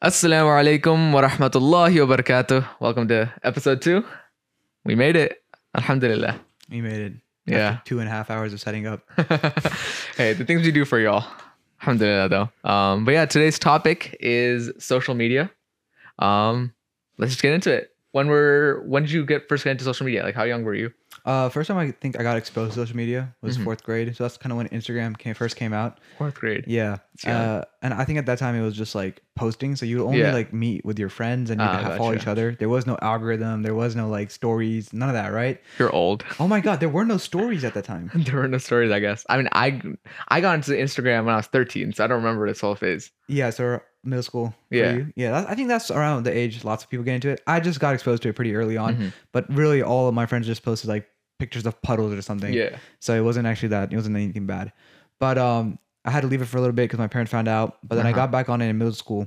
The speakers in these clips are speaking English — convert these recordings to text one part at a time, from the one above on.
Assalamu alaikum wa rahmatullahi wa barakatuh. Welcome to episode two. We made it. Alhamdulillah. We made it. Yeah. After two and a half hours of setting up. hey, the things we do for y'all. Alhamdulillah though. Um, but yeah, today's topic is social media. Um, let's just get into it. When were when did you get first get into social media? Like how young were you? Uh, first time I think I got exposed to social media was Mhm. fourth grade. So that's kind of when Instagram came first came out. Fourth grade. Yeah. Yeah. Uh, and I think at that time it was just like posting. So you would only Yeah. like meet with your friends and you Ah, could follow gotcha. each other. There was no algorithm. There was no like stories. None of that, right? You're old. Oh my God. There were no stories at that time. there were no stories, I guess. I mean, I I got into Instagram when I was 13, so I don't remember this whole phase. Yeah. So middle school. Yeah. Yeah. That, I think that's around the age lots of people get into it. I just got exposed to it pretty early on. Mhm. But really, all of my friends just posted like pictures of puddles or something. Yeah. So it wasn't actually that. It wasn't anything bad. But um, I had to leave it for a little bit because my parents found out. But then I Uh-huh. got back on it in middle school,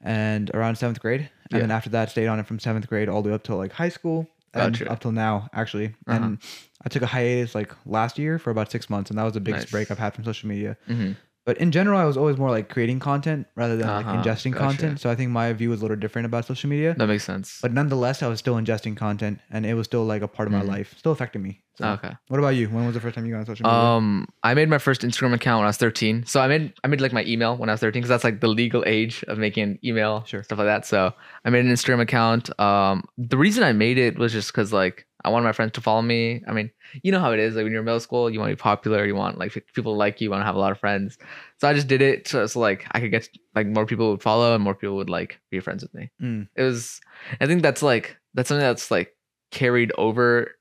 and around seventh grade, and Yeah. then after that, stayed on it from seventh grade all the way up till like high school, and Gotcha. up till now actually. Uh-huh. And I took a hiatus like last year for about six months, and that was the biggest Nice. break I've had from social media. hmm But in general, I was always more like creating content rather than Uh-huh. like ingesting Gotcha. content. So I think my view was a little different about social media. That makes sense. But nonetheless, I was still ingesting content, and it was still like a part of my Mhm. life, still affecting me. So, okay. what about you? When was the first time you got on social media? Um, I made my first Instagram account when I was 13. So I made I made like my email when I was 13 because that's like the legal age of making an email, Sure. stuff like that. So I made an Instagram account. Um, the reason I made it was just because like I wanted my friends to follow me. I mean, you know how it is. Like when you're in middle school, you want to be popular, you want like people to like you, you want to have a lot of friends. So I just did it so, so like I could get like more people would follow and more people would like be friends with me. Mm. It was. I think that's like that's something that's like carried over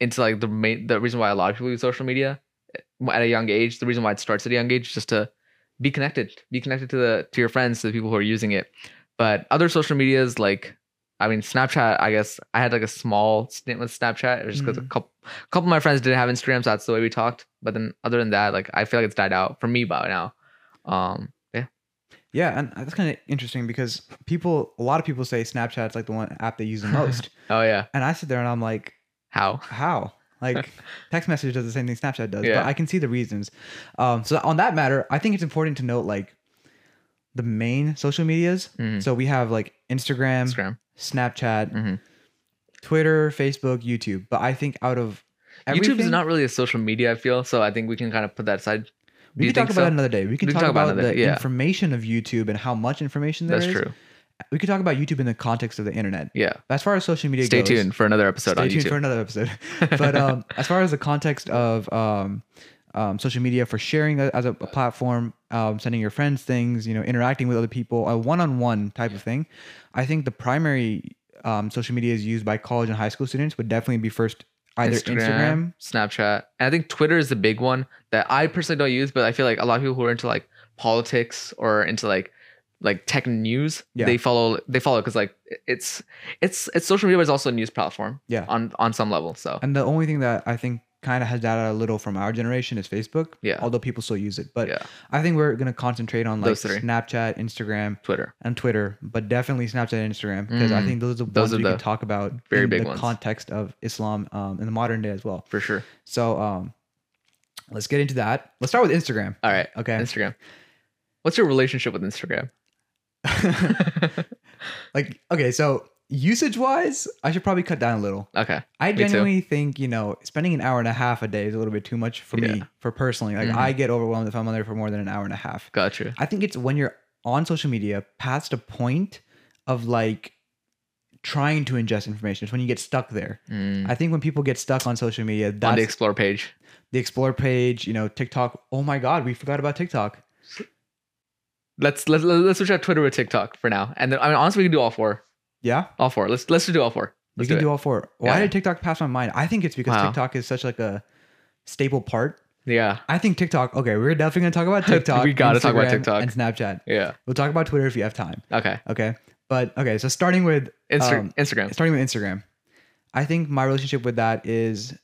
into like the main the reason why a lot of people use social media eh, at a young age. The reason why it starts at a young age is just to be connected, be connected to the to your friends, to the people who are using it. But other social medias like. I mean, Snapchat. I guess I had like a small stint with Snapchat. It was just because a Mhm. couple, couple of my friends didn't have Instagram, so that's the way we talked. But then, other than that, like I feel like it's died out for me by now. Um, yeah, Yeah, and that's kind of interesting because people, a lot of people say Snapchat's like the one app they use the most, oh yeah, and I sit there and I'm like, how? how? Like, text message does the same thing Snapchat does, Yeah. but I can see the reasons. Um, so on that matter, I think it's important to note like the main social medias. Mhm. So we have like Instagram, Instagram. Snapchat, Mhm. Twitter, Facebook, YouTube. But I think out of YouTube is not really a social media, I feel. So I think we can kind of put that aside. We can talk about so? another day. We can We talk, about, another- the yeah. information of YouTube and how much information there That's is. true. We could talk about YouTube in the context of the internet. Yeah. As far as social media Stay goes, tuned for another episode stay tuned YouTube. for another episode. but um, as far as the context of um, um, social media for sharing as a, a platform, um, sending your friends things, you know, interacting with other people, a one-on-one type of thing, I think the primary um, social media is used by college and high school students would definitely be first either Instagram. Snapchat, and I think Twitter is the big one that I personally don't use, but I feel like a lot of people who are into like politics or into like like tech news, Yeah. they follow they follow because like it's it's it's social media, but it's also a news platform. Yeah. On on some level, so And the only thing that I think kind of has out a little from our generation is Facebook. Yeah. Although people still use it, but yeah, I think we're gonna concentrate on like Those three. Snapchat, Instagram, Twitter. and Twitter, but definitely Snapchat and Instagram because I Mm. think those are the Those ones are we can talk about very in big the ones. context of Islam um, in the modern day as well. for sure. So um, let's get into that. Let's start with Instagram. All right, Okay. Instagram. What's your relationship with Instagram? like okay, so usage wise, I should probably cut down a little. okay. I Me genuinely think you know spending an hour and a half a day is a little bit too much for me Yeah. for personally. Like Mhm. I get overwhelmed if I'm on there for more than an hour and a half. Gotcha. I think it's when you're on social media past a point of like trying to ingest information. It's when you get stuck there. Mm. I think when people get stuck on social media, that's on the the, explore page. The explore page, you know, TikTok. Oh my God, we forgot about TikTok. Let's let's let's switch out Twitter with TikTok for now, and then I mean honestly, we can do all four. Yeah, All four. Let's let's do all four. we Let's can do, do all four. Why Yeah. did TikTok pass my mind? I think it's because Wow. TikTok is such like a staple part. Yeah, I think TikTok. Okay, we're definitely gonna talk about TikTok. We gotta talk about TikTok. and Snapchat. yeah. We'll talk about Twitter if you have time. Okay. Okay, but okay. So starting with Insta- Um, Instagram. starting with Instagram, I think my relationship with that is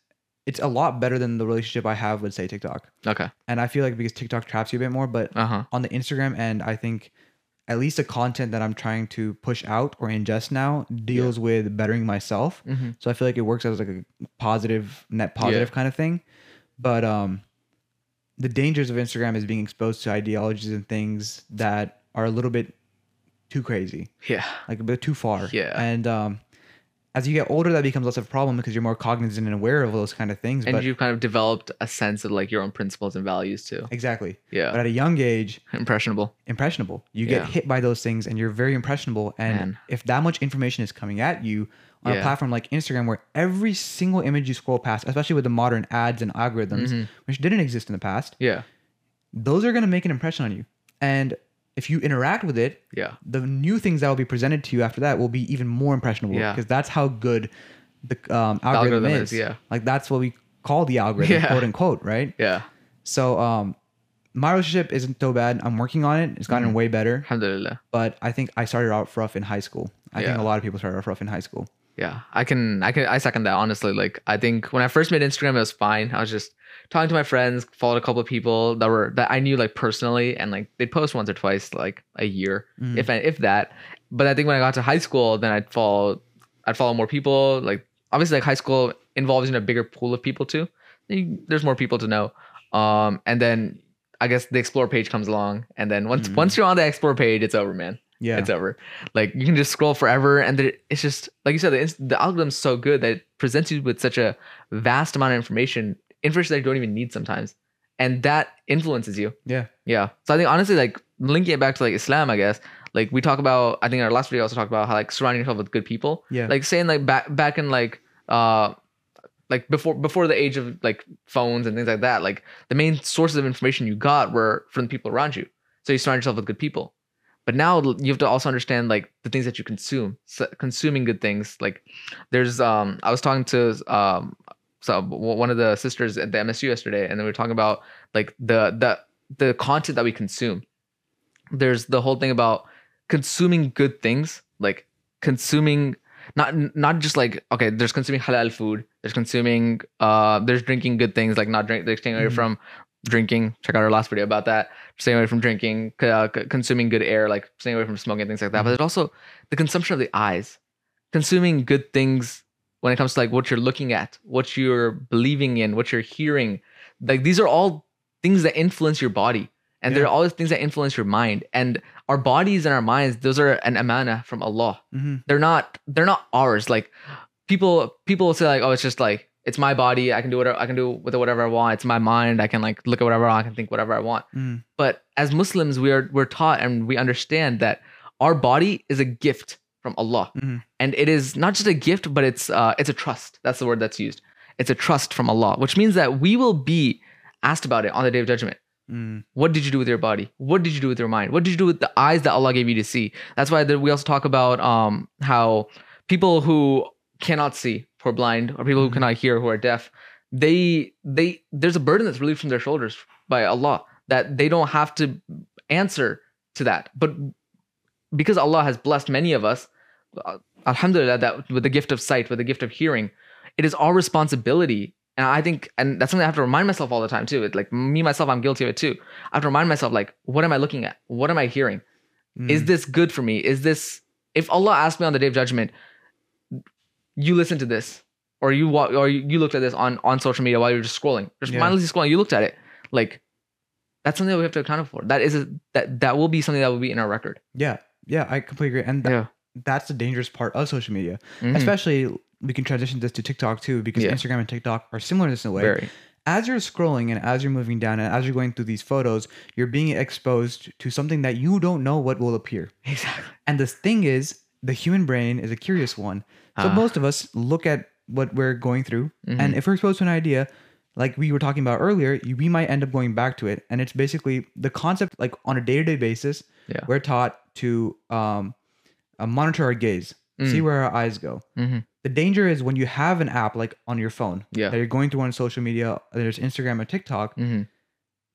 it's a lot better than the relationship I have with say TikTok. Okay. And I feel like because TikTok traps you a bit more, but Uh huh. on the Instagram end, I think at least the content that I'm trying to push out or ingest now deals with bettering myself. Mm-hmm. So I feel like it works as like a positive, net positive kind of thing. But um the dangers of Instagram is being exposed to ideologies and things that are a little bit too crazy, Yeah. like a bit too far. Yeah. And um, as you get older, that becomes less of a problem because you're more cognizant and aware of those kind of things. And but you've kind of developed a sense of like your own principles and values too. exactly. Yeah. But at a young age, Impressionable. impressionable. You Yeah. get hit by those things and you're very impressionable. And Man. if that much information is coming at you on a platform like Instagram, where every single image you scroll past, especially with the modern ads and algorithms, Mm-hmm. which didn't exist in the past, Yeah. those are going to make an impression on you. And if you interact with it, Yeah. the new things that will be presented to you after that will be even more impressionable Yeah. because that's how good the um, algorithm, algorithm is. is, yeah. Like that's what we call the algorithm, Yeah. quote unquote, right? Yeah. So um, my relationship isn't so bad. I'm working on it. It's gotten Mm-hmm. way better. Alhamdulillah. But I think I started out rough in high school. I think a lot of people started off rough in high school. Yeah, I can, I can, I second that honestly. Like, I think when I first made Instagram, it was fine. I was just talking to my friends, followed a couple of people that were that I knew like personally, and like they'd post once or twice like a year, Mm. if if that. But I think when I got to high school, then I'd follow, I'd follow more people. Like, obviously, like high school involves in a bigger pool of people too. There's more people to know, um, and then I guess the explore page comes along, and then once Mm. once you're on the explore page, it's over, man Yeah. it's over. Like you can just scroll forever, and then it's just like you said, the, the algorithm's so good that it presents you with such a vast amount of information, information that you don't even need sometimes, and that influences you. yeah. Yeah. So I think honestly, like linking it back to like Islam, I guess. Like we talk about, I think in our last video also talked about how like surrounding yourself with good people. Yeah. Like saying like back back in like uh like before before the age of like phones and things like that, like the main sources of information you got were from the people around you. So you surround yourself with good people. But now you have to also understand like the things that you consume. So consuming good things. Like there's um I was talking to um so one of the sisters at the MSU yesterday, and then we were talking about like the the the content that we consume. There's the whole thing about consuming good things, like consuming not not just like okay, there's consuming halal food, there's consuming uh there's drinking good things, like not drink, like staying away Mhm. from drinking. Check out our last video about that. Staying away from drinking, uh, consuming good air, like staying away from smoking, things like that. But there's also the consumption of the eyes, consuming good things when it comes to like what you're looking at, what you're believing in, what you're hearing. Like these are all things that influence your body. And they're Yeah. all things that influence your mind. And our bodies and our minds, those are an amana from Allah. hmm They're not they're not ours. Like people people will say like, oh, it's just like it's my body. I can do whatever I can do with it whatever I want. It's my mind. I can like look at whatever I want. I can think whatever I want. mm But as Muslims, we are we're taught and we understand that our body is a gift from Allah, Mhm. and it is not just a gift, but it's uh, it's a trust. That's the word that's used. It's a trust from Allah, which means that we will be asked about it on the day of judgment. mm What did you do with your body? What did you do with your mind? What did you do with the eyes that Allah gave you to see? That's why we also talk about um how people who cannot see, who are blind, or people who Mhm. cannot hear, who are deaf, they they there's a burden that's relieved from their shoulders by Allah that they don't have to answer to that. But because Allah has blessed many of us, Alhamdulillah, that with the gift of sight, with the gift of hearing, it is our responsibility. And I think, and that's something I have to remind myself all the time too. It, like me myself, I'm guilty of it too. I have to remind myself, like, what am I looking at? What am I hearing? Is mm. this good for me? Is this if Allah asks me on the day of judgment, you listen to this, or you or you looked at this on on social media while you're just scrolling, just Yeah. mindlessly scrolling, you looked at it, like that's something that we have to account for. That is a, that that will be something that will be in our record. yeah. Yeah. I completely agree. And th- that's the dangerous part of social media. Mhm. Especially we can transition this to TikTok too, because Yeah. Instagram and TikTok are similar in this way. very as you're scrolling and as you're moving down and as you're going through these photos, you're being exposed to something that you don't know what will appear. exactly. And the thing is, the human brain is a curious one. So Ah. most of us look at what we're going through, Mhm. and if we're exposed to an idea, like we were talking about earlier, we might end up going back to it. And it's basically the concept, like on a day to day basis, Yeah. we're taught to um, uh, monitor our gaze, see Mm. where our eyes go. Mhm. The danger is when you have an app like on your phone Yeah. that you're going through on social media, there's Instagram or TikTok, Mhm.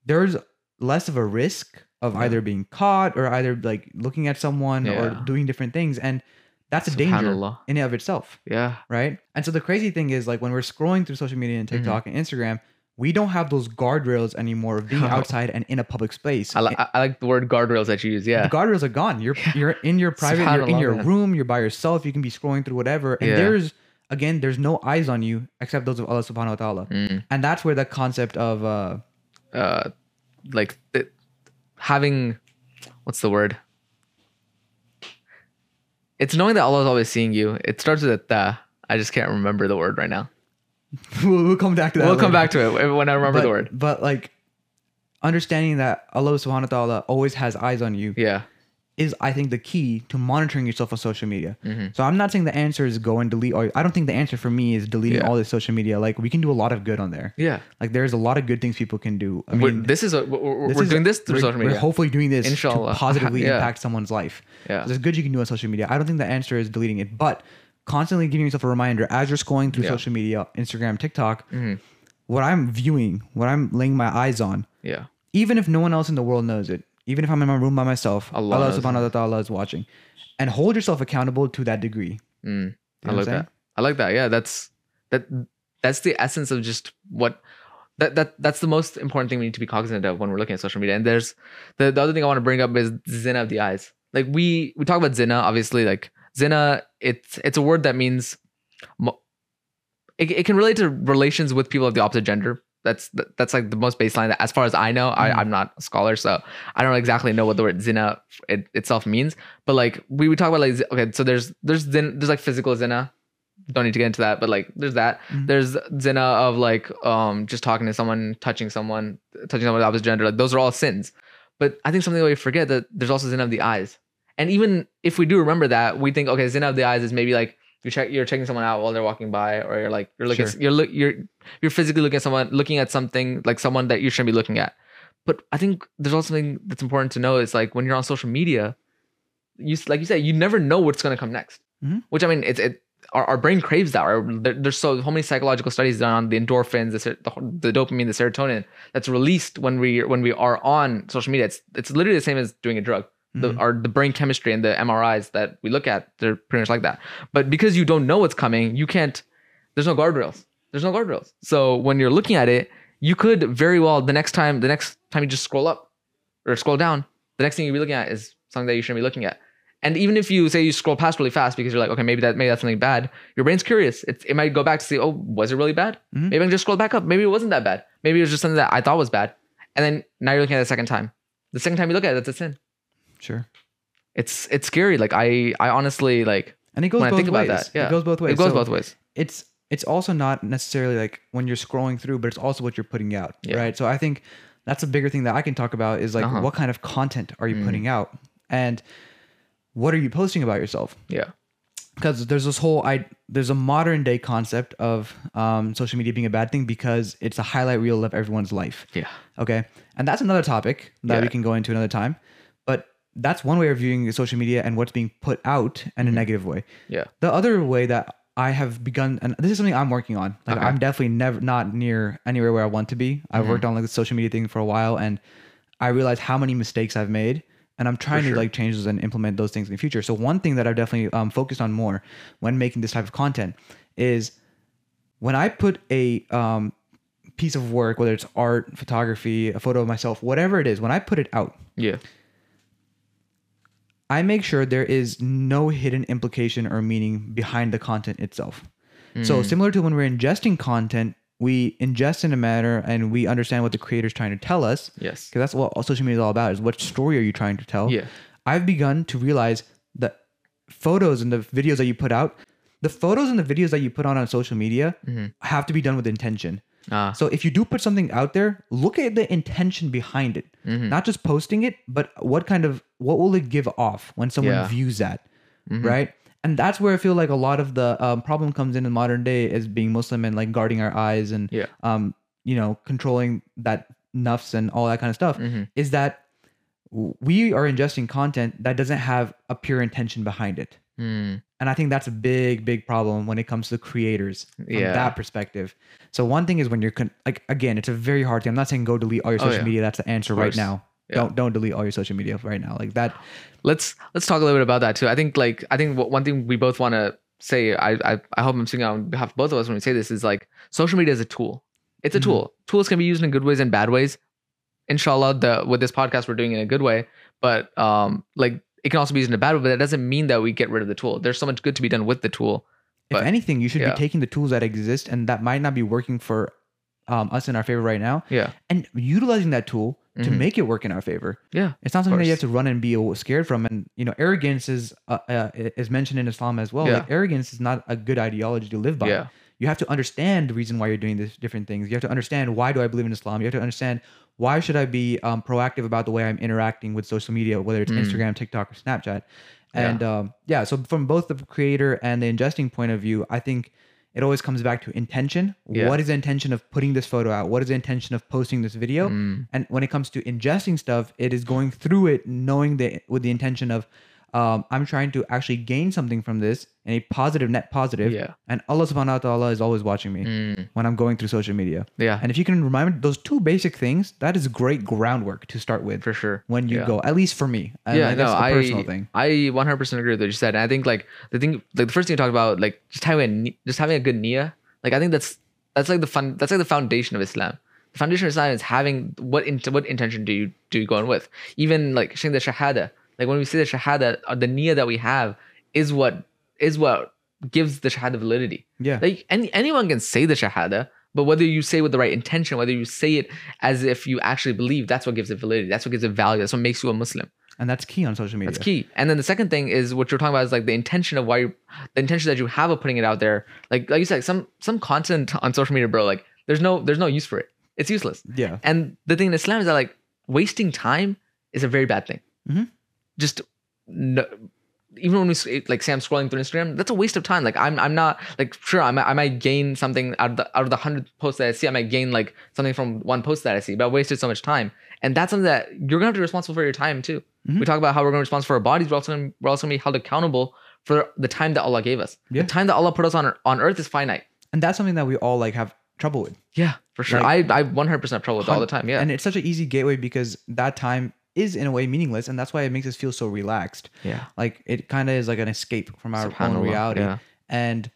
there's less of a risk of Yeah. either being caught or either like looking at someone Yeah. or doing different things. And that's a danger in and of itself, Yeah. right? And so the crazy thing is like when we're scrolling through social media and Mm-hmm. TikTok and Instagram, we don't have those guardrails anymore of being outside and in a public space. I, li- I like the word guardrails that you use. Yeah, the guardrails are gone. You're you're in your private, you're in your man. room, you're by yourself, you can be scrolling through whatever. And Yeah. there's again, there's no eyes on you except those of Allah subhanahu wa ta'ala. Mm. And that's where the concept of uh Uh, like the, having, what's the word? it's knowing that Allah is always seeing you. It starts with a. I just can't remember the word right now. we'll, we'll come back to that. We'll come back to it when I remember but, the word. But like understanding that Allah subhanahu wa ta'ala always has eyes on you Yeah. is I think the key to monitoring yourself on social media. Mm-hmm. So I'm not saying the answer is go and delete all I don't think the answer for me is deleting Yeah. all this social media. Like we can do a lot of good on there. Yeah. Like there's a lot of good things people can do. I We're- mean this is a, we're, we're this we're is- doing this through we're- social media. We're hopefully doing this Inshallah. to positively Yeah. impact someone's life. Yeah. There's good you can do on social media. I don't think the answer is deleting it, but constantly giving yourself a reminder as you're scrolling through Yeah. social media, Instagram, TikTok, Mhm. what I'm viewing, what I'm laying my eyes on, yeah. even if no one else in the world knows it, even if I'm in my room by myself, Allah Allah, subhanahu wa ta'ala is watching. And hold yourself accountable to that degree. Mm. I like that. I like that. Yeah, that's that. That's the essence of just what that that that's the most important thing we need to be cognizant of when we're looking at social media. And there's the, the other thing I want to bring up is zina of the eyes. Like we we talk about zina, obviously. Like zina, it's it's a word that means it, it can relate to relations with people of the opposite gender. That's that's like the most baseline. As far as I know, I, Mhm. I'm not a scholar, so I don't exactly know what the word zina it, itself means. But like we would talk about like okay, so there's there's zin, there's like physical zina. Don't need to get into that, but like there's that. Mhm. There's zina of like um just talking to someone, touching someone, touching someone of the opposite gender. Like those are all sins. But I think something that we forget that there's also zina of the eyes. And even if we do remember that, we think okay, zina of the eyes is maybe like you check you're checking someone out while they're walking by, or you're like you're looking Sure. you're look you're you're physically looking at someone looking at something like someone that you shouldn't be looking at. But I think there's also something that's important to know is like when you're on social media, you like you said, you never know what's gonna come next. Mhm. Which I mean, it's it our, our brain craves that. There, there's so how many psychological studies done on the endorphins, the, ser- the the dopamine, the serotonin that's released when we when we are on social media. It's it's literally the same as doing a drug. The, Mhm. our the brain chemistry and the MRIs that we look at, they're pretty much like that. But because you don't know what's coming, you can't. There's no guardrails. There's no guardrails. So when you're looking at it, you could very well the next time the next time you just scroll up or scroll down, the next thing you'll be looking at is something that you shouldn't be looking at. And even if you say you scroll past really fast because you're like, okay, maybe that maybe that's something bad, your brain's curious. It, it might go back to see, oh, was it really bad? Mhm. Maybe I can just scroll back up. Maybe it wasn't that bad. Maybe it was just something that I thought was bad. And then now you're looking at it a second time. The second time you look at it, that's a sin. Sure. It's it's scary. Like I I honestly like And it goes when I both think ways. about that. Yeah, It goes both ways. It goes So both ways. It's it's also not necessarily like when you're scrolling through, but it's also what you're putting out. Yeah. Right. So I think that's a bigger thing that I can talk about is like Uh-huh. what kind of content are you Mm. putting out? And what are you posting about yourself? Yeah. because there's this whole I there's a modern day concept of um, social media being a bad thing because it's a highlight reel of everyone's life. Yeah. Okay, and that's another topic that we can go into another time. That's one way of viewing social media and what's being put out in Mm-hmm. a negative way. Yeah. The other way that I have begun, and this is something I'm working on. Like Okay. Mm-hmm. I'm definitely never not near anywhere where I want to be. I've worked on like the social media thing for a while, and I realize how many mistakes I've made, and I'm trying sure. to like change those and implement those things in the future. So one thing that I've definitely um, focused on more when making this type of content is when I put a um, piece of work, whether it's art, photography, a photo of myself, whatever it is, when I put it out, Yeah. I make sure there is no hidden implication or meaning behind the content itself. So mm. similar to when we're ingesting content, we ingest in a manner and we understand what the creator's trying to tell us. Yes. Because that's what social media is all about is what story are you trying to tell? Yeah. I've begun to realize that photos and the videos that you put out, the photos and the videos that you put on on social media mm-hmm. have to be done with intention. Ah. So if you do put something out there, look at the intention behind it. Mm-hmm. Not just posting it, but what kind of what will it give off when someone Yeah. views that, Mm-hmm. right? And that's where I feel like a lot of the um, problem comes in in modern day as being Muslim and like guarding our eyes and Yeah. um, you know, controlling that nafs and all that kind of stuff. Mm-hmm. Is that we are ingesting content that doesn't have a pure intention behind it. Mm. And I think that's a big, big problem when it comes to creators from Yeah. that perspective. So one thing is when you're con- like again, it's a very hard thing. I'm not saying go delete all your Oh, social yeah. media. That's the answer right now. Yeah. Don't don't delete all your social media right now. Like that. let's let's talk a little bit about that too. I think like I think one thing we both want to say. I, I I hope I'm speaking on behalf of both of us when we say this is like social media is a tool. It's a Mhm. tool. Tools can be used in good ways and bad ways. Inshallah, the with this podcast we're doing in a good way, but um like it can also be used in a bad way. But that doesn't mean that we get rid of the tool. There's so much good to be done with the tool. If anything, you should yeah. be taking the tools that exist and that might not be working for um, us in our favor right now, Yeah. and utilizing that tool to Mhm. make it work in our favor. Yeah. It's not something that you have to run and be scared from. And you know, arrogance is uh, uh, is mentioned in Islam as well. Yeah. Like arrogance is not a good ideology to live by. Yeah. You have to understand the reason why you're doing these different things. You have to understand why do I believe in Islam. You have to understand why should I be um, proactive about the way I'm interacting with social media, whether it's Mm. Instagram, TikTok, or Snapchat. Yeah. And um, yeah, so from both the creator and the ingesting point of view, I think it always comes back to intention. Yeah. What is the intention of putting this photo out? What is the intention of posting this video? Mm. And when it comes to ingesting stuff, it is going through it knowing that with the intention of um, I'm trying to actually gain something from this and a positive net positive. Yeah. And Allah subhanahu wa ta'ala is always watching me Mm. when I'm going through social media. Yeah. And if you can remember those two basic things, that is great groundwork to start with for sure. when you Yeah. go, at least for me. And yeah, like, no, that's a I personal thing. I 100% agree with what you said. And I think like the thing, like the first thing you talked about, like just having a, just having a good niyyah. Like I think that's that's like the fun. That's like the foundation of Islam. The foundation of Islam is having what in, what intention do you do you go in with? Even like saying the shahada. Like when we say the shahada, uh, the niyyah that we have is what is what gives the shahada validity. Yeah. Like any anyone can say the shahada, but whether you say with the right intention, whether you say it as if you actually believe, that's what gives it validity. That's what gives it value. That's what makes you a Muslim. And that's key on social media. That's key. And then the second thing is what you're talking about is like the intention of why you the intention that you have of putting it out there. Like like you said, some some content on social media, bro, like there's no there's no use for it. It's useless. Yeah. And the thing in Islam is that like wasting time is a very bad thing. Mhm. Just no, even when we like say I'm scrolling through Instagram, that's a waste of time. Like I'm I'm not like sure I might, I might gain something out of the out of the hundred posts that I see. I might gain like something from one post that I see, but I wasted so much time. And that's something that you're gonna have to be responsible for your time too. Mhm. We talk about how we're gonna be responsible for our bodies. We're also gonna, we're also gonna be held accountable for the time that Allah gave us. Yeah. The time that Allah put us on on earth is finite. And that's something that we all like have trouble with. Yeah, for sure. Like- I I 100% have trouble with it all the time. Yeah. And it's such an easy gateway because that time is in a way meaningless. And that's why it makes us feel so relaxed. yeah. Like it kind of is like an escape from our own reality. yeah. And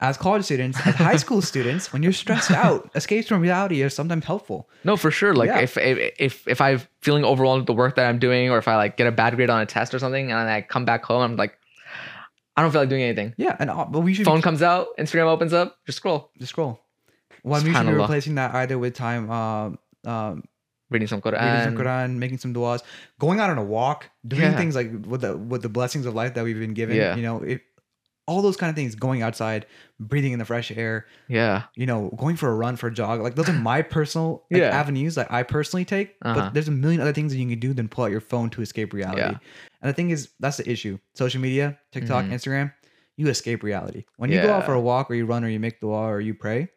as college students, as high school students, when you're stressed out, escapes from reality are sometimes helpful. No, for sure. Like Yeah. if, if if if I'm feeling overwhelmed with the work that I'm doing, or if I like get a bad grade on a test or something, and I come back home, I'm like, I don't feel like doing anything. Yeah. And uh, but we should Phone comes out, Instagram opens up, just scroll, just scroll. Well, we should be replacing that either with time um, um, reading some Quran. reading some Quran, making some du'as, going out on a walk, doing Yeah. things like with the with the blessings of life that we've been given. Yeah. You know, it, all those kind of things. Going outside, breathing in the fresh air. Yeah, You know, going for a run, for a jog. Like those are my personal like, Yeah. avenues that I personally take. Uh-huh. But there's a million other things that you can do than pull out your phone to escape reality. Yeah. And the thing is, that's the issue. Social media, TikTok, Mhm. Instagram, you escape reality. When you go out for a walk or you run or you make dua or you pray,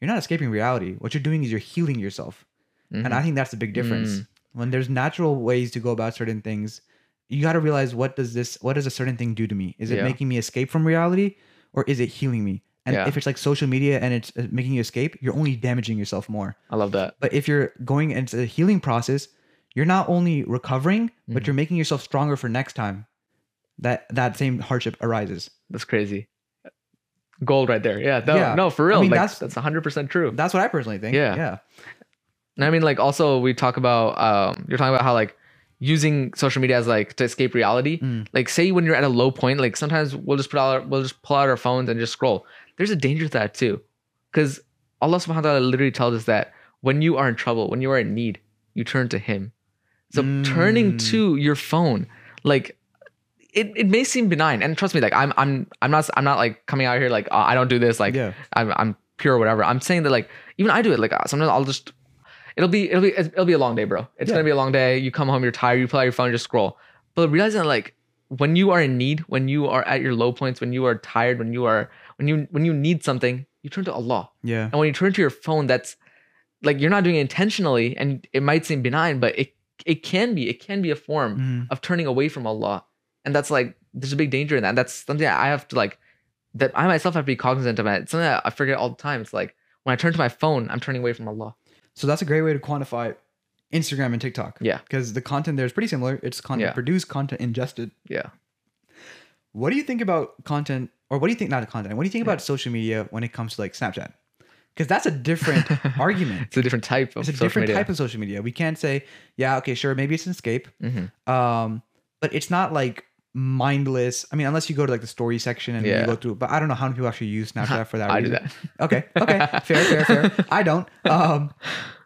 you're not escaping reality. What you're doing is you're healing yourself. And Mhm. I think that's the big difference. Mm. When there's natural ways to go about certain things, you got to realize what does this what does a certain thing do to me? Is it Yeah. making me escape from reality or is it healing me? And Yeah. if it's like social media and it's uh, making you escape, you're only damaging yourself more. I love that. But if you're going into a healing process, you're not only recovering, but Mhm. you're making yourself stronger for next time that that same hardship arises. That's crazy. Gold right there. Yeah. No, Yeah. no, for real. I mean, like, that's- that's that's 100 percent true. That's what I personally think. Yeah. Yeah. And I mean, like, also we talk about um, you're talking about how like using social media as like to escape reality. Mm. Like, say when you're at a low point, like sometimes we'll just put out, our, we'll just pull out our phones and just scroll. There's a danger to that too, because Allah Subhanahu wa Taala literally tells us that when you are in trouble, when you are in need, you turn to Him. So turning Mm. to your phone, like. It, it may seem benign, and trust me, like I'm I'm I'm not I'm not like coming out here like oh, I don't do this like Yeah. I'm I'm pure or whatever. I'm saying that like even I do it. Like sometimes I'll just it'll be it'll be it'll be a long day, bro. It's Yeah. gonna be a long day. You come home, you're tired. You pull out your phone, just scroll. But realizing that like when you are in need, when you are at your low points, when you are tired, when you are when you when you need something, you turn to Allah. Yeah. And when you turn to your phone, that's like you're not doing it intentionally, and it might seem benign, but it it can be it can be a form Mhm. of turning away from Allah. And that's like there's a big danger in that. That's something I have to like that I myself have to be cognizant of. It. It's something that I forget all the time. It's like when I turn to my phone, I'm turning away from Allah. So that's a great way to quantify Instagram and TikTok. Yeah. Because the content there is pretty similar. It's content Yeah. produced, content ingested. Yeah. What do you think about content, or what do you think, not content, what do you think about social media when it comes to like Snapchat? Because that's a different argument. It's a different type of It's a different media. type of social media. We can't say, yeah, okay, sure, maybe it's an escape. Mhm. Um, but it's not like mindless. I mean, unless you go to like the story section and you Yeah. go through, but I don't know how many people actually use Snapchat for that I do that. Okay, okay, fair, fair, fair. I don't. Um,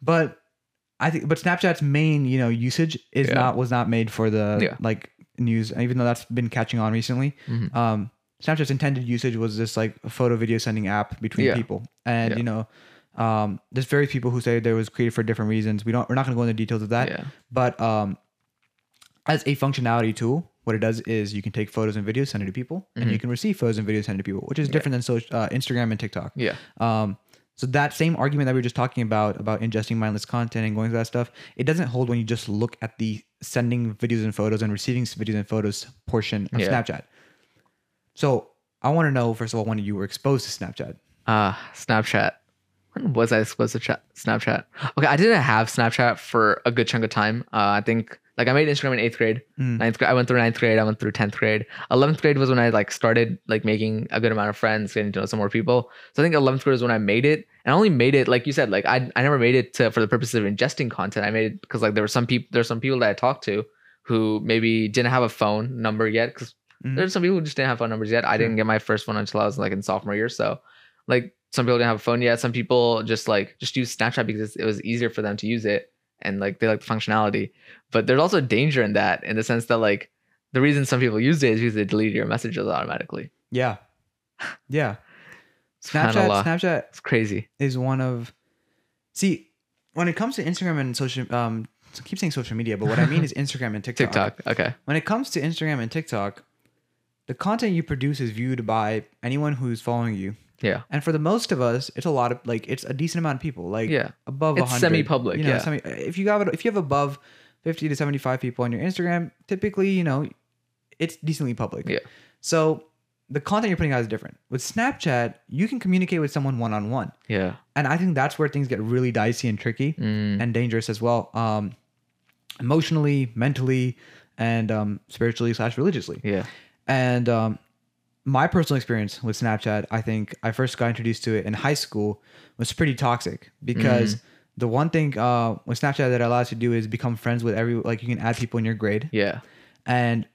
but I think, but Snapchat's main, you know, usage is Yeah. not was not made for the Yeah. like news, even though that's been catching on recently. Mhm. Um, Snapchat's intended usage was this like photo video sending app between people, and you know, um, there's very people who say there was created for different reasons. We don't, we're not going to go into details of that, Yeah. but um, as a functionality tool, what it does is you can take photos and videos, send it to people, and you Mm-hmm. can receive photos and videos, send it to people, which is different than social, uh, Instagram and TikTok. Yeah. Um, so that same argument that we were just talking about about ingesting mindless content and going through that stuff, it doesn't hold when you just look at the sending videos and photos and receiving videos and photos portion of Yeah. Snapchat. So I want to know first of all when you were exposed to Snapchat. Uh, Snapchat. When was I supposed to chat Snapchat? Okay, I didn't have Snapchat for a good chunk of time. Uh, I think like I made Instagram in eighth grade. Mm. Ninth grade, I went through ninth grade. I went through tenth grade. Eleventh grade was when I like started like making a good amount of friends, getting to know some more people. So I think eleventh grade was when I made it, and I only made it like you said. Like I, I never made it to for the purpose of ingesting content. I made it because like there were some people, there's some people that I talked to who maybe didn't have a phone number yet because Mhm. there's some people who just didn't have phone numbers yet. I didn't get my first phone until I was like in sophomore year. So like some people didn't have a phone yet. Some people just like just use Snapchat because it was easier for them to use it and like they like the functionality. But there's also danger in that in the sense that like the reason some people use it is because they delete your messages automatically. Yeah, yeah. Snapchat. Snapchat It's crazy. is one of. See, when it comes to Instagram and social, um, I keep saying social media, but what I mean is Instagram and TikTok. TikTok. Okay. When it comes to Instagram and TikTok, the content you produce is viewed by anyone who's following you. Yeah. And for the most of us, it's a lot of like it's a decent amount of people. Like Yeah. above It's 100. semi-public, You know, yeah. semi, if you have if you have above 50 to 75 people on your Instagram, typically, you know, it's decently public. Yeah. So the content you're putting out is different. With Snapchat, you can communicate with someone one on one. Yeah. And I think that's where things get really dicey and tricky Mm, and dangerous as well. Um emotionally, mentally, and um spiritually slash religiously. yeah. And um, my personal experience with Snapchat, I think I first got introduced to it in high school, was pretty toxic because Mm-hmm. the one thing uh, with Snapchat that allows you to do is become friends with every like you can add people in your grade, Yeah. and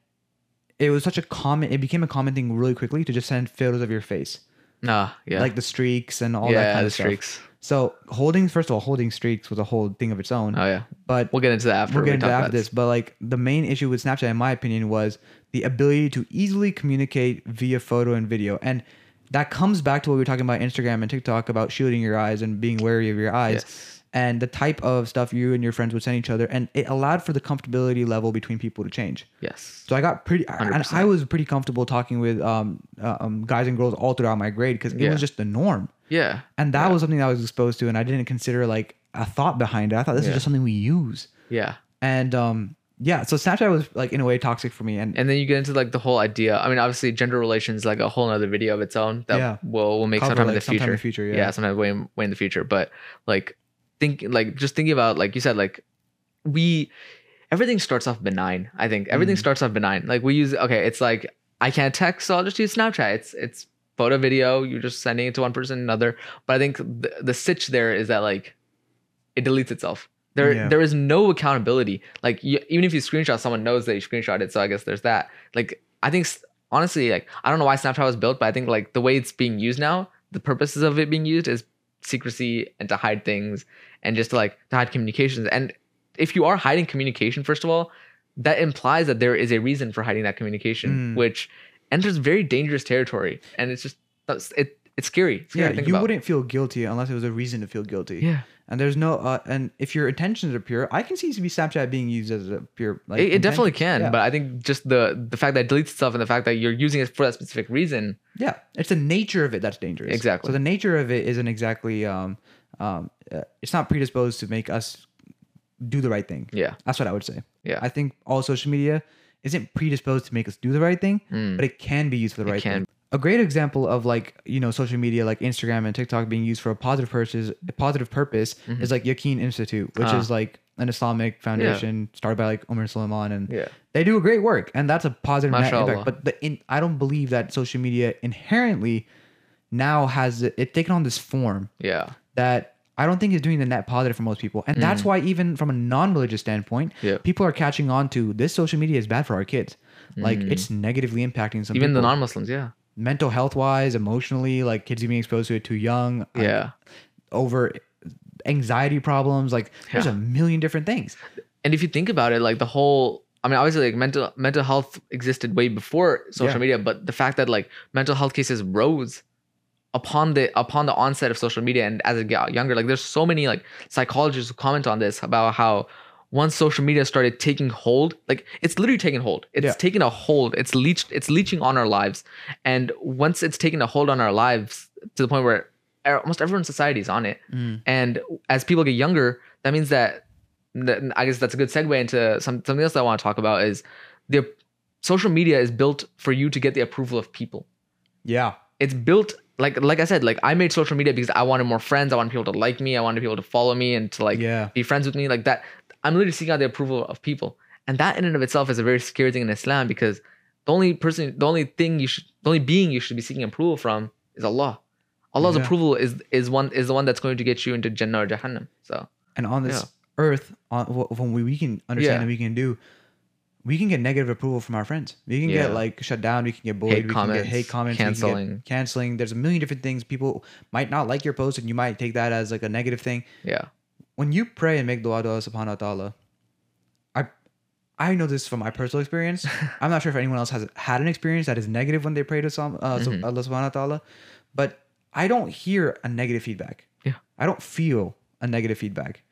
it was such a common. It became a common thing really quickly to just send photos of your face, Nah. Yeah. like the streaks and all yeah. that kind the of stuff. streaks. So holding, first of all, holding streaks was a whole thing of its own. Oh yeah. but We'll get into that after. we'll we get into talk that after this. But like the main issue with Snapchat, in my opinion, was the ability to easily communicate via photo and video, and that comes back to what we were talking about Instagram and TikTok about shielding your eyes and being wary of your eyes. Yes. And the type of stuff you and your friends would send each other, and it allowed for the comfortability level between people to change. Yes. So I got pretty, and 100%. I was pretty comfortable talking with um, uh, um guys and girls all throughout my grade because it Yeah. was just the norm, Yeah. and that Yeah. was something I was exposed to, and I didn't consider like a thought behind it. I thought this Yeah. is just something we use Yeah. and um yeah so snapchat was like in a way toxic for me and, and then you get into like the whole idea. I mean, obviously, gender relations like a whole other video of its own that Yeah. we'll we'll make Cover, sometime in like, the sometime future. in the future, yeah. yeah, sometime way in, way in the future. But like, think like just thinking about like you said, like we everything starts off benign. I think everything Mm. starts off benign. Like we use okay, it's like I can't text, so I'll just use Snapchat. It's it's photo video. You're just sending it to one person another. But I think the, the sitch there is that like it deletes itself. There, Yeah. there is no accountability. Like you, even if you screenshot, someone knows that you screenshot it. So I guess there's that. Like I think honestly, like I don't know why Snapchat was built, but I think like the way it's being used now, the purposes of it being used is secrecy and to hide things and just to like to hide communications. And if you are hiding communication, first of all, that implies that there is a reason for hiding that communication, Mm. which enters very dangerous territory. And it's just it. It's scary. It's scary yeah you about. wouldn't feel guilty unless it was a reason to feel guilty Yeah. and there's no uh, and if your intentions are pure i can see to be snapchat being used as a pure like it, it definitely can, yeah. but I think just the the fact that it deletes itself and the fact that you're using it for that specific reason. yeah it's the nature of it that's dangerous Exactly. so the nature of it isn't exactly um um uh, it's not predisposed to make us do the right thing Yeah, that's what i would say yeah, i think all social media isn't predisposed to make us do the right thing Mm. but it can be used for the It right can. thing. A great example of like you know social media like Instagram and TikTok being used for a positive purpose, a positive purpose is like Yaqeen Institute, which Mm-hmm. Ah. is like an Islamic foundation started by like Omar Suleiman, and yeah, they do a great work, and that's a positive net impact. But the in, I don't believe that social media inherently now has it, it taken on this form yeah, that I don't think is doing the net positive for most people. And that's why even from a non-religious standpoint, Mm. Yeah. people are catching on to this social media is bad for our kids. Like it's negatively impacting some Mm. even the non-Muslims. Yeah, mental health wise, emotionally, like kids being exposed to it too young. yeah, over anxiety problems. Like there's Yeah. a million different things. and if you think about it, like the whole, I mean, obviously, like mental mental health existed way before social Yeah. media, but the fact that like mental health cases rose upon the upon the onset of social media, and as it got younger, like there's so many like psychologists who comment on this about how once social media started taking hold, like it's literally taking hold. It's Yeah. taking a hold. It's leached. It's leeching on our lives, and once it's taken a hold on our lives to the point where er- almost everyone in society is on it, Mm. and as people get younger, that means that, that I guess that's a good segue into some, something else I want to talk about is the social media is built for you to get the approval of people. Yeah. It's built like like I said, like I made social media because I wanted more friends. I wanted people to like me. I wanted people to follow me and to like Yeah. be friends with me. Like that. I'm literally seeking out the approval of people. And that in and of itself is a very scary thing in Islam because the only person, the only thing you should, the only being you should be seeking approval from is Allah. Allah's Yeah. approval is is one is the one that's going to get you into Jannah or Jahannam. So And on this Yeah. earth, on wh- when we, we can understand Yeah. and we can do, we can get negative approval from our friends. We can get like shut down. We can get bullied. Hate we comments, can get hate comments. we can get canceling. canceling. There's a million different things. People might not like your post, and you might take that as like a negative thing. yeah, When you pray and make dua to Allah Subhanahu wa Taala, I I know this from my personal experience. I'm not sure if anyone else has had an experience that is negative when they pray to some uh, Mhm. Allah Subhanahu wa Taala, but I don't hear a negative feedback. Yeah. I don't feel a negative feedback,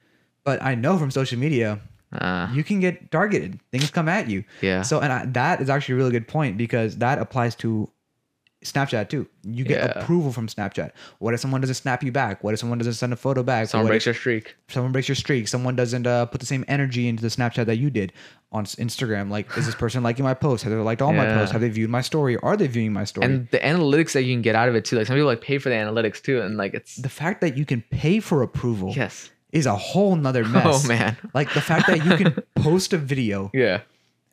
but I know from social media uh, you can get targeted. Things come at you. yeah, So, and I, that is actually a really good point because that applies to Snapchat too. You get Yeah. approval from Snapchat. What if someone doesn't snap you back? What if someone doesn't send a photo back? someone What breaks your streak. someone breaks your streak? Someone doesn't uh, put the same energy into the Snapchat that you did on Instagram. Like, is this person liking my post? Have they liked all my posts? Have they viewed my story? Are they viewing my story? And the analytics that you can get out of it too. Like some people like pay for the analytics too, and like it's the fact that you can pay for approval yes. is a whole nother mess. Oh man. Like the fact that you can post a video Yeah.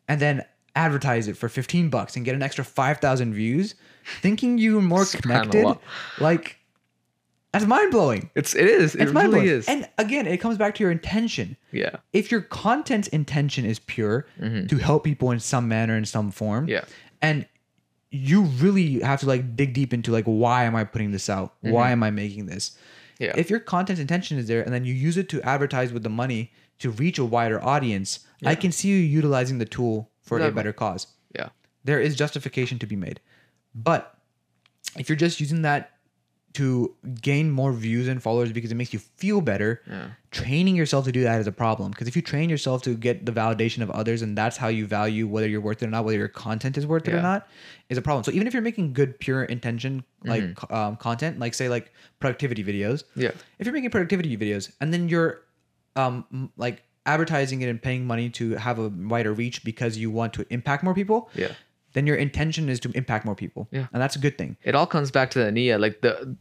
and then advertise it for 15 bucks and get an extra 5,000 views, thinking you're more connected, like that's mind blowing. It's it is. It It's mind really blowing. is. And again, it comes back to your intention. yeah. If your content's intention is pure Mhm. to help people in some manner, in some form, Yeah. and you really have to like dig deep into like why am I putting this out? Why am I making this? Mm-hmm. Yeah. If your content intention is there and then you use it to advertise with the money to reach a wider audience, I can see you utilizing the tool for a better cause. yeah. There is justification to be made. But if you're just using that to gain more views and followers because it makes you feel better, Yeah. training yourself to do that is a problem. Because if you train yourself to get the validation of others and that's how you value whether you're worth it or not, whether your content is worth it or not, is a problem. So even if you're making good, pure intention like Mm-hmm. um, content, like say like productivity videos, Yeah. if you're making productivity videos and then you're um like advertising it and paying money to have a wider reach because you want to impact more people, Yeah. then your intention is to impact more people. Yeah. And that's a good thing. It all comes back to the niyyah. Like the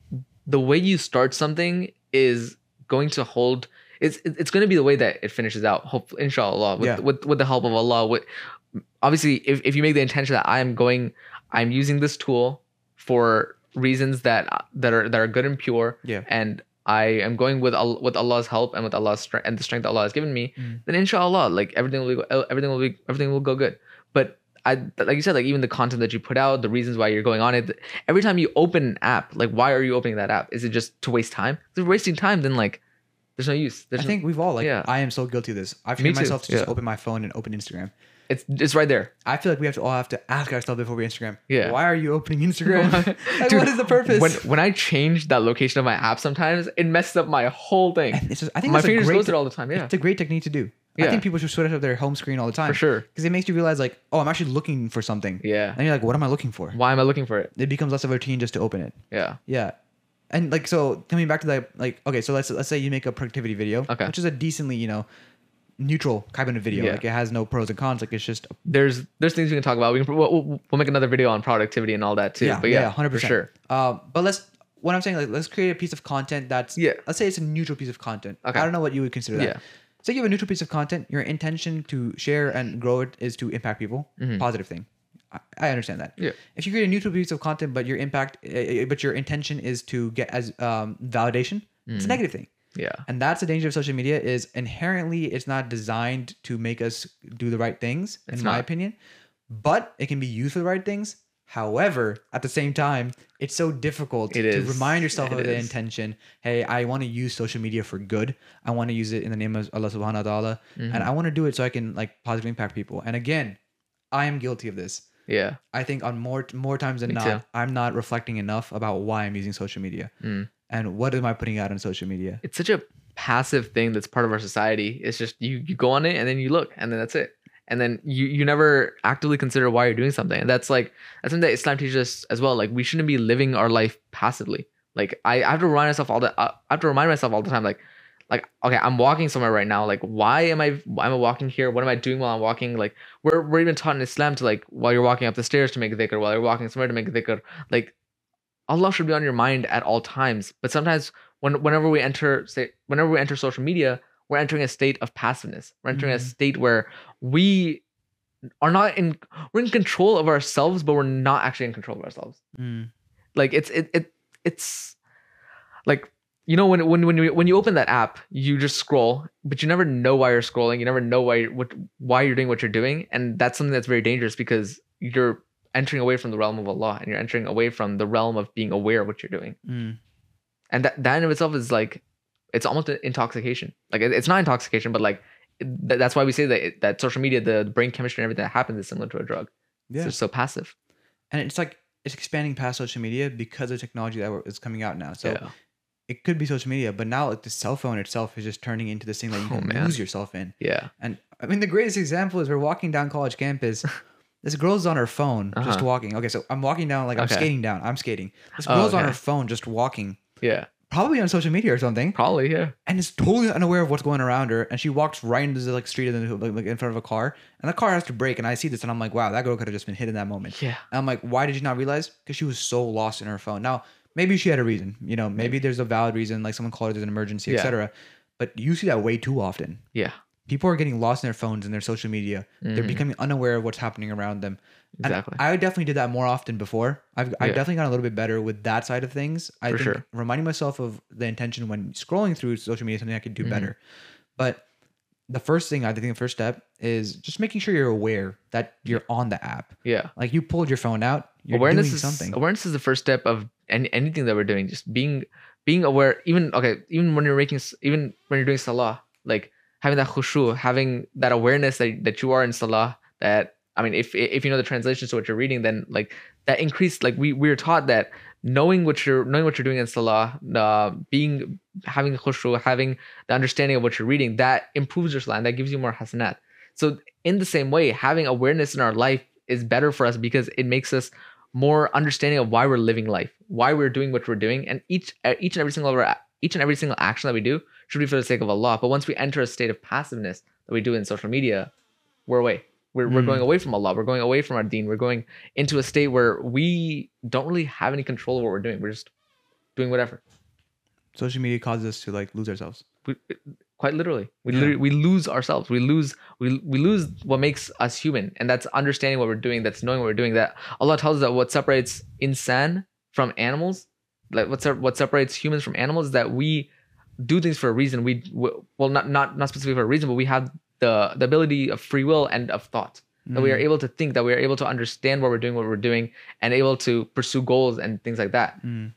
the way you start something is going to hold. It's it's going to be the way that it finishes out. Hopefully, inshallah with Yeah. with with the help of Allah. With obviously, if if you make the intention that I am going, I'm using this tool for reasons that that are that are good and pure. Yeah. And I am going with Al- with Allah's help and with Allah's strength and the strength that Allah has given me. Mm. Then inshallah, like everything will be, everything will be everything will go good. But I like you said, like even the content that you put out, the reasons why you're going on it. Every time you open an app, like why are you opening that app? Is it just to waste time? If you're wasting time, then like there's no use. There's I no- think we've all like Yeah. I am so guilty of this. I've trained myself to just yeah. open my phone and open Instagram. It's it's right there. I feel like we have to all have to ask ourselves before we Instagram. Yeah. Why are you opening Instagram? like, Dude, what is the purpose? When when I change that location of my app, sometimes it messes up my whole thing. Just, I think my fingers goes there all the time. Yeah, It's a great technique to do. Yeah. I think people should switch up their home screen all the time for sure. because it makes you realize like, oh, I'm actually looking for something. Yeah. And you're like, what am I looking for? Why am I looking for it? It becomes less of a routine just to open it. Yeah. Yeah. And like so coming back to that like okay so let's let's say you make a productivity video Okay. which is a decently you know neutral kind of video Yeah. like it has no pros and cons like it's just There's there's things we can talk about. We can we'll, we'll, make another video on productivity and all that too. yeah but yeah, yeah hundred for percent sure. um but let's what I'm saying like let's create a piece of content that's Yeah. let's say it's a neutral piece of content Okay. I don't know what you would consider that Yeah. say you have a neutral piece of content your intention to share and grow it is to impact people Mhm. positive thing I, I understand that Yeah. if you create a neutral piece of content but your impact uh, but your intention is to get as um validation it's a Mhm. negative thing Yeah. and that's the danger of social media is inherently it's not designed to make us do the right things in It's my opinion but it can be used for the right things However, at the same time, it's so difficult It to is. remind yourself It of the intention. Hey, I want to use social media for good. I want to use it in the name of Allah subhanahu wa ta'ala. Mhm. And I want to do it so I can like positively impact people. And again, I am guilty of this. yeah. I think on more more times than Me not, too. I'm not reflecting enough about why I'm using social media Mm. And what am I putting out on social media. It's such a passive thing that's part of our society. It's just you you go on it and then you look and then that's it. And then you you never actively consider why you're doing something. And that's like that's something that Islam teaches us as well. Like we shouldn't be living our life passively. Like I, I have to remind myself all the uh, I have to remind myself all the time like like okay i'm walking somewhere right now like why am i why am i walking here what am i doing while i'm walking like we're, we're even taught in islam to like while you're walking up the stairs to make dhikr while you're walking somewhere to make dhikr like allah should be on your mind at all times but sometimes when whenever we enter say whenever we enter social media we're entering a state of passiveness we're entering a Mhm. state where we are not in we're in control of ourselves but we're not actually in control of ourselves Mm. like it's it, it it's like you know when when when you when you open that app you just scroll but you never know why you're scrolling you never know why what why you're doing what you're doing and that's something that's very dangerous because you're entering away from the realm of Allah and you're entering away from the realm of being aware of what you're doing Mm. and that that in itself is like it's almost an intoxication like it- it's not intoxication but like th- that's why we say that it- that social media the brain chemistry and everything that happens is similar to a drug Yeah. it's so passive and it's like it's expanding past social media because of technology that we're- coming out now. So yeah it could be social media, but now like the cell phone itself is just turning into this thing that you Oh, can man. lose yourself in. yeah And I mean, the greatest example is we're walking down college campus. this girl's on her phone just Uh-huh. walking. Okay, so I'm walking down like I'm Okay. skating down. I'm skating. This Oh, girl's on her phone just walking, yeah probably on social media or something, probably yeah and is totally unaware of what's going around her. And she walks right into the like street and like, like in front of a car, and the car has to brake. And I see this, and I'm like, wow, that girl could have just been hit in that moment. yeah And I'm like, why did you not realize? Because she was so lost in her phone. Now, maybe she had a reason. You know, maybe there's a valid reason, like someone called it as an emergency, Yeah. etc. But you see that way too often. yeah People are getting lost in their phones and their social media. They're Mhm. becoming unaware of what's happening around them. And exactly I definitely did that more often before. I've, I've definitely gotten a little bit better with that side of things. I For think sure. reminding myself of the intention when scrolling through social media is something I could do Mhm. better. But the first thing I think the first step is just making sure you're aware that you're on the app. yeah Like you pulled your phone out, you're awareness doing is something. awareness is the first step of any, anything that we're doing just being being aware even okay even when you're making even when you're doing salah like having that khushu having that awareness that, that you are in salah that i mean if if you know the translations to what you're reading then like that increased like we we are taught that knowing what you're knowing what you're doing in salah uh, being having khushu having the understanding of what you're reading that improves your salah and that gives you more hasanat. So in the same way having awareness in our life is better for us because it makes us more understanding of why we're living life, why we're doing what we're doing, and each each and every single of our, each and every single action that we do should be for the sake of Allah. But once we enter a state of passiveness that we do in social media, we're away. We're, we're Mm. going away from Allah. We're going away from our deen. We're going into a state where we don't really have any control of what we're doing. We're just doing whatever. social media causes us to like lose ourselves. We, quite literally, we Yeah. literally we lose ourselves. We lose we we lose what makes us human, and that's understanding what we're doing. That's knowing what we're doing. That Allah tells us that what separates insan from animals, like what sep- what separates humans from animals, is that we do things for a reason. We well not not not specifically for a reason, but we have the the ability of free will and of thought. That we are Mm. able to think, that we are able to understand what we're doing, what we're doing, and able to pursue goals and things like that Mm.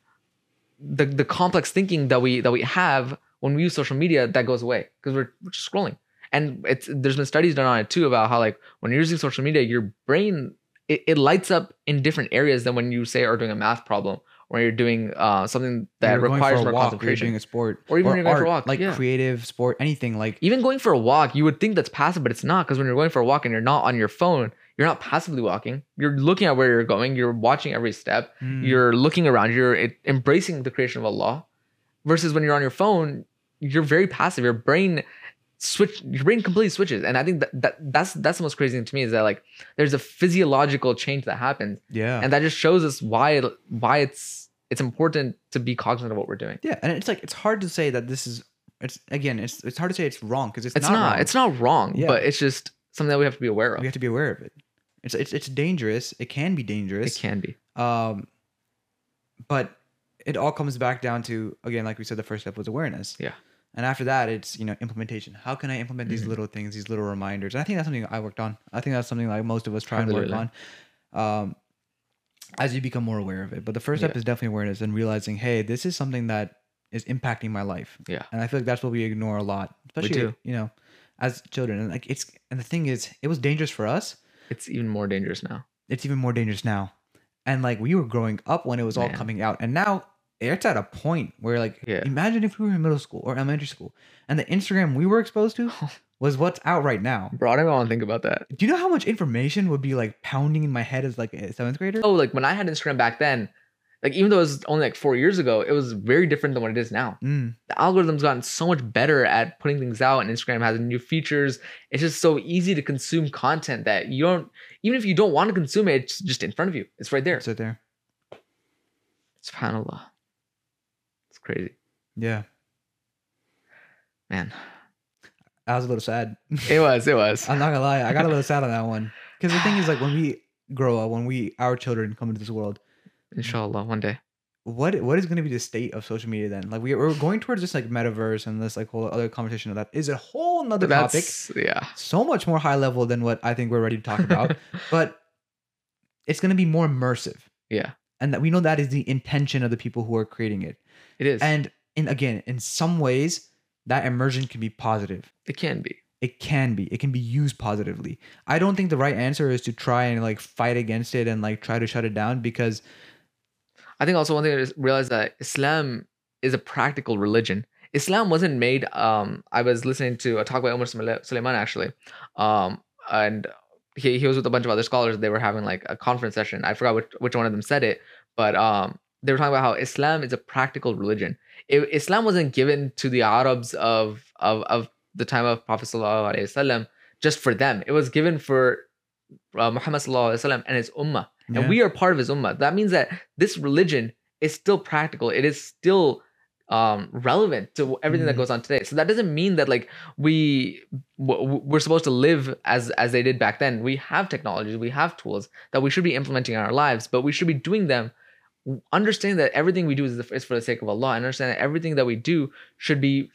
the the complex thinking that we that we have when we use social media that goes away because we're, we're just scrolling and it's there's been studies done on it too about how like when you're using social media your brain it, it lights up in different areas than when you say are doing a math problem or you're doing uh, something that requires more walk, or you're concentration doing a sport, Or even when you're going for a walk, like yeah. creative sport, anything like even going for a walk you would think that's passive but it's not because when you're going for a walk and you're not on your phone you're not passively walking you're looking at where you're going you're watching every step Mm. you're looking around you're it, embracing the creation of allah versus when you're on your phone you're very passive your brain switch your brain completely switches and i think that, that that's that's the most crazy thing to me is that like there's a physiological change that happens yeah, and that just shows us why why it's it's important to be cognizant of what we're doing yeah, and it's like it's hard to say that this is. It's again, it's it's hard to say it's wrong because it's, it's not. not, it's not wrong Yeah. but it's just something that we have to be aware of we have to be aware of it. It's it's it's dangerous. It can be dangerous. it can be Um, but it all comes back down to again, like we said, the first step was awareness. Yeah. And after that, it's you know implementation. How can I implement these Mhm. little things, these little reminders? And I think that's something I worked on. I think that's something like most of us try and work on. Um, as you become more aware of it. But the first step is definitely awareness and realizing, hey, this is something that is impacting my life. Yeah. And I feel like that's what we ignore a lot, especially you know, as children. And like it's and the thing is, it was dangerous for us. It's even more dangerous now. It's even more dangerous now. And like we were growing up when it was all coming out, and now it's at a point where like Yeah. imagine if we were in middle school or elementary school, and the Instagram we were exposed to was what's out right now. Bro, I don't even want to think about that. Do you know how much information would be like pounding in my head as like a seventh grader? Oh, like when I had Instagram back then, like even though it was only like four years ago, it was very different than what it is now. Mm, The algorithm's gotten so much better at putting things out, and Instagram has new features. It's just so easy to consume content that you don't, even if you don't want to consume it, it's just in front of you. It's right there. It's right there. SubhanAllah. Crazy. Yeah, Man. I was a little sad. It was, it was. I'm not gonna lie, I got a little sad on that one because the thing is like when we grow up, when we our children come into this world, Inshallah, one day. what what is going to be the state of social media then? Like we, we're going towards this like metaverse and this like whole other conversation of that is a whole nother topic, yeah. so much more high level than what I think we're ready to talk about. but it's going to be more immersive, Yeah, and that we know that is the intention of the people who are creating it. It is. And in again, in some ways, that immersion can be positive. it can be. It can be. It can be used positively. I don't think the right answer is to try and like fight against it and like try to shut it down because I think also one thing is realize that Islam is a practical religion. Islam wasn't made. Um, I was listening to a talk by Umar Sule- Suleiman actually, um, and he, he was with a bunch of other scholars. They were having like a conference session. I forgot which, which one of them said it, but um, they were talking about how Islam is a practical religion. It, Islam wasn't given to the Arabs of of of the time of Prophet sallallahu alaihi wasallam just for them. It was given for uh, Muhammad sallallahu alaihi wasallam and his ummah Yeah. and we are part of his ummah. That means that this religion is still practical. It is still um, relevant to everything that Mhm. goes on today. So that doesn't mean that like we w- we're supposed to live as as they did back then. We have technologies, we have tools that we should be implementing in our lives, but we should be doing them understanding that everything we do is, is for the sake of Allah, and understand that everything that we do should be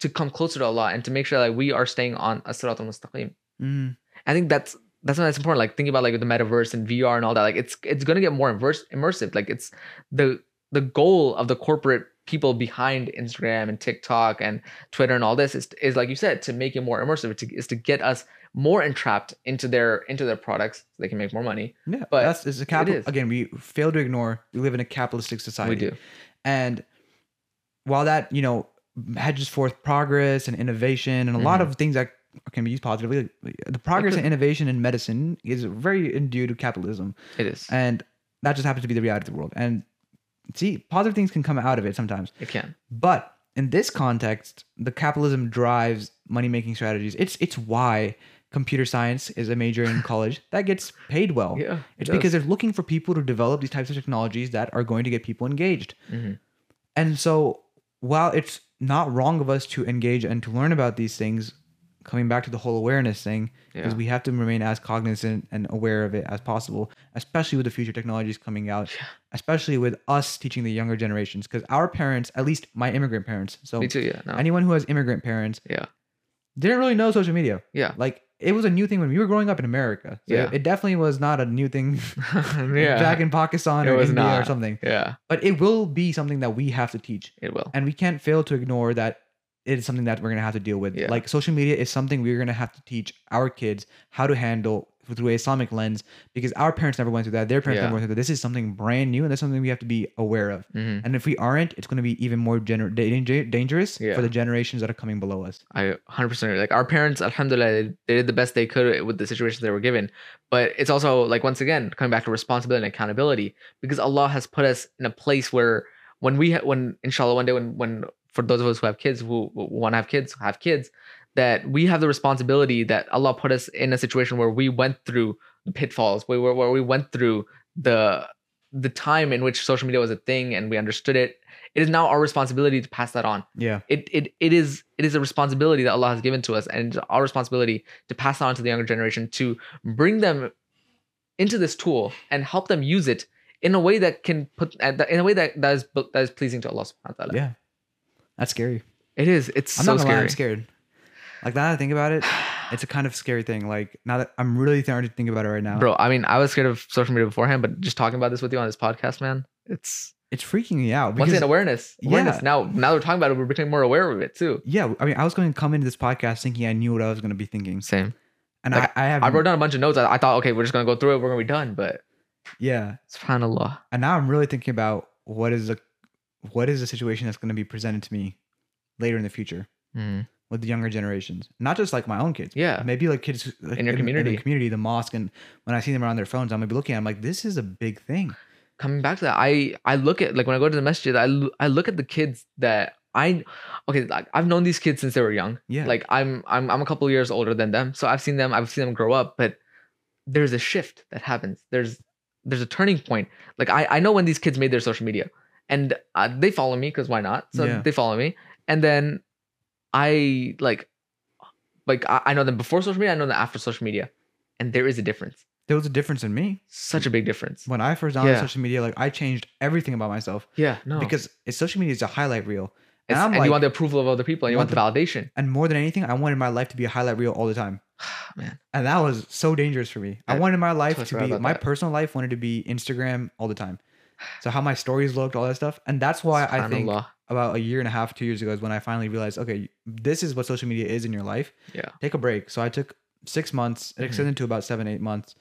to come closer to Allah and to make sure that we are staying on a sirat al-mustaqim. Mm, I think that's that's why it's important. Like thinking about like the metaverse and VR and all that. Like it's it's gonna get more immerse, immersive. Like it's the the goal of the corporate people behind Instagram and TikTok and Twitter and all this is is like you said to make it more immersive. To, is to get us more entrapped into their into their products so they can make more money. yeah, But that's it's a capital. is. Again, we fail to ignore we live in a capitalistic society. We do. And while that, you know, hedges forth progress and innovation and a lot Mhm. of things that can be used positively, the progress and innovation in medicine is very due to capitalism. It is. And that just happens to be the reality of the world. And see, positive things can come out of it sometimes. It can. But in this context, the capitalism drives money making strategies. It's it's why computer science is a major in college that gets paid well. Yeah. It's because they're looking for people to develop these types of technologies that are going to get people engaged. hmm And so, while it's not wrong of us to engage and to learn about these things, coming back to the whole awareness thing, because Yeah. we have to remain as cognizant and aware of it as possible, especially with the future technologies coming out, especially with us teaching the younger generations. Because our parents, at least my immigrant parents, so Me too. Yeah. No. anyone who has immigrant parents, yeah. didn't really know social media. Yeah. Like it was a new thing when we were growing up in America. So Yeah. it definitely was not a new thing yeah. back in Pakistan It or India or something. yeah. But it will be something that we have to teach. It will. And we can't fail to ignore that it is something that we're gonna have to deal with. Yeah. Like social media is something we're gonna have to teach our kids how to handle through a Islamic lens because our parents never went through that. Their parents Yeah. never went through that. This is something brand new and that's something we have to be aware of. hmm And if we aren't, it's gonna be even more gener- danger- dangerous Yeah. for the generations that are coming below us. I 100% agree. Like our parents, alhamdulillah, they, they did the best they could with the situations they were given. But it's also like once again coming back to responsibility and accountability because Allah has put us in a place where when we ha- when inshallah one day when when for those of us who have kids who, want to have kids have kids that we have the responsibility that Allah put us in a situation where we went through the pitfalls where, where, where we went through the the time in which social media was a thing and we understood it it is now our responsibility to pass that on Yeah. it it it is it is a responsibility that Allah has given to us, and it's our responsibility to pass on to the younger generation to bring them into this tool and help them use it in a way that can put uh, in a way that that is that is pleasing to Allah Subhanahu wa Taala. Yeah. That's scary. It is. It's I'm so not gonna lie, scary. I'm scared. Like now that I think about it, it's a kind of scary thing. Like now that I'm really starting to think about it right now, Bro, I mean, I was scared of social media beforehand, but just talking about this with you on this podcast, man, it's it's freaking me out. once because- again awareness. Awareness. Yeah. Now, now we're talking about it, we're becoming more aware of it too. yeah, I mean, I was going to come into this podcast thinking I knew what I was going to be thinking, Same. and Like, I, I have I wrote down a bunch of notes. I, I thought, okay, we're just gonna go through it. We're gonna be done. But yeah, subhanallah. and now I'm really thinking about what is the what is the situation that's going to be presented to me later in the future Mm. With the younger generations, not just like my own kids. Yeah. maybe like kids like, In your the community. community, the mosque, and when I see them around their phones, I'm gonna be looking at. them like, this is a big thing. coming back to that, I I look at like when I go to the masjid, I I look at the kids that I okay, like I've known these kids since they were young. Yeah. Like I'm I'm I'm a couple years older than them, so I've seen them. I've seen them grow up, but there's a shift that happens. There's there's a turning point. Like I I know when these kids made their social media, and uh, they follow me because why not? So Yeah. they follow me, and then I like like I, I know them before social media. I know them after social media, and there is a difference. There was a difference in me Such a big difference. when I first downloaded Yeah. social media. Like I changed everything about myself Yeah, no. because it's, social media is a highlight reel, and It's- I'm and like, you want the approval of other people and you want want the validation. and more than anything, I wanted my life to be a highlight reel all the time. Man, And that was so dangerous for me. I That- wanted my life totally to forgot be about my that. personal personal life wanted to be Instagram all the time. So how my stories looked, all that stuff. And that's why I think about a year and a half, two years ago is when I finally realized, okay, this is what social media is in your life. Yeah. Take a break. So I took six months, it Mhm. extended to about seven, eight months.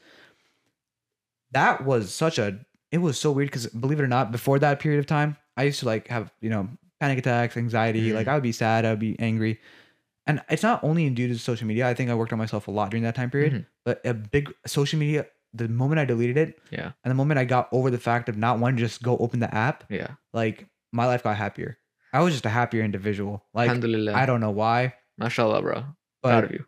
That was such a it was so weird because believe it or not, before that period of time, I used to like have, you know, panic attacks, anxiety, Mhm. like I would be sad, I would be angry. And it's not only in due to social media. I think I worked on myself a lot during that time period. Mhm. But a big social media, the moment I deleted it, Yeah. and the moment I got over the fact of not wanting to just go open the app, Yeah. like my life got happier. I was just a happier individual. Like. I don't know why, Mashallah, bro. Proud but of you.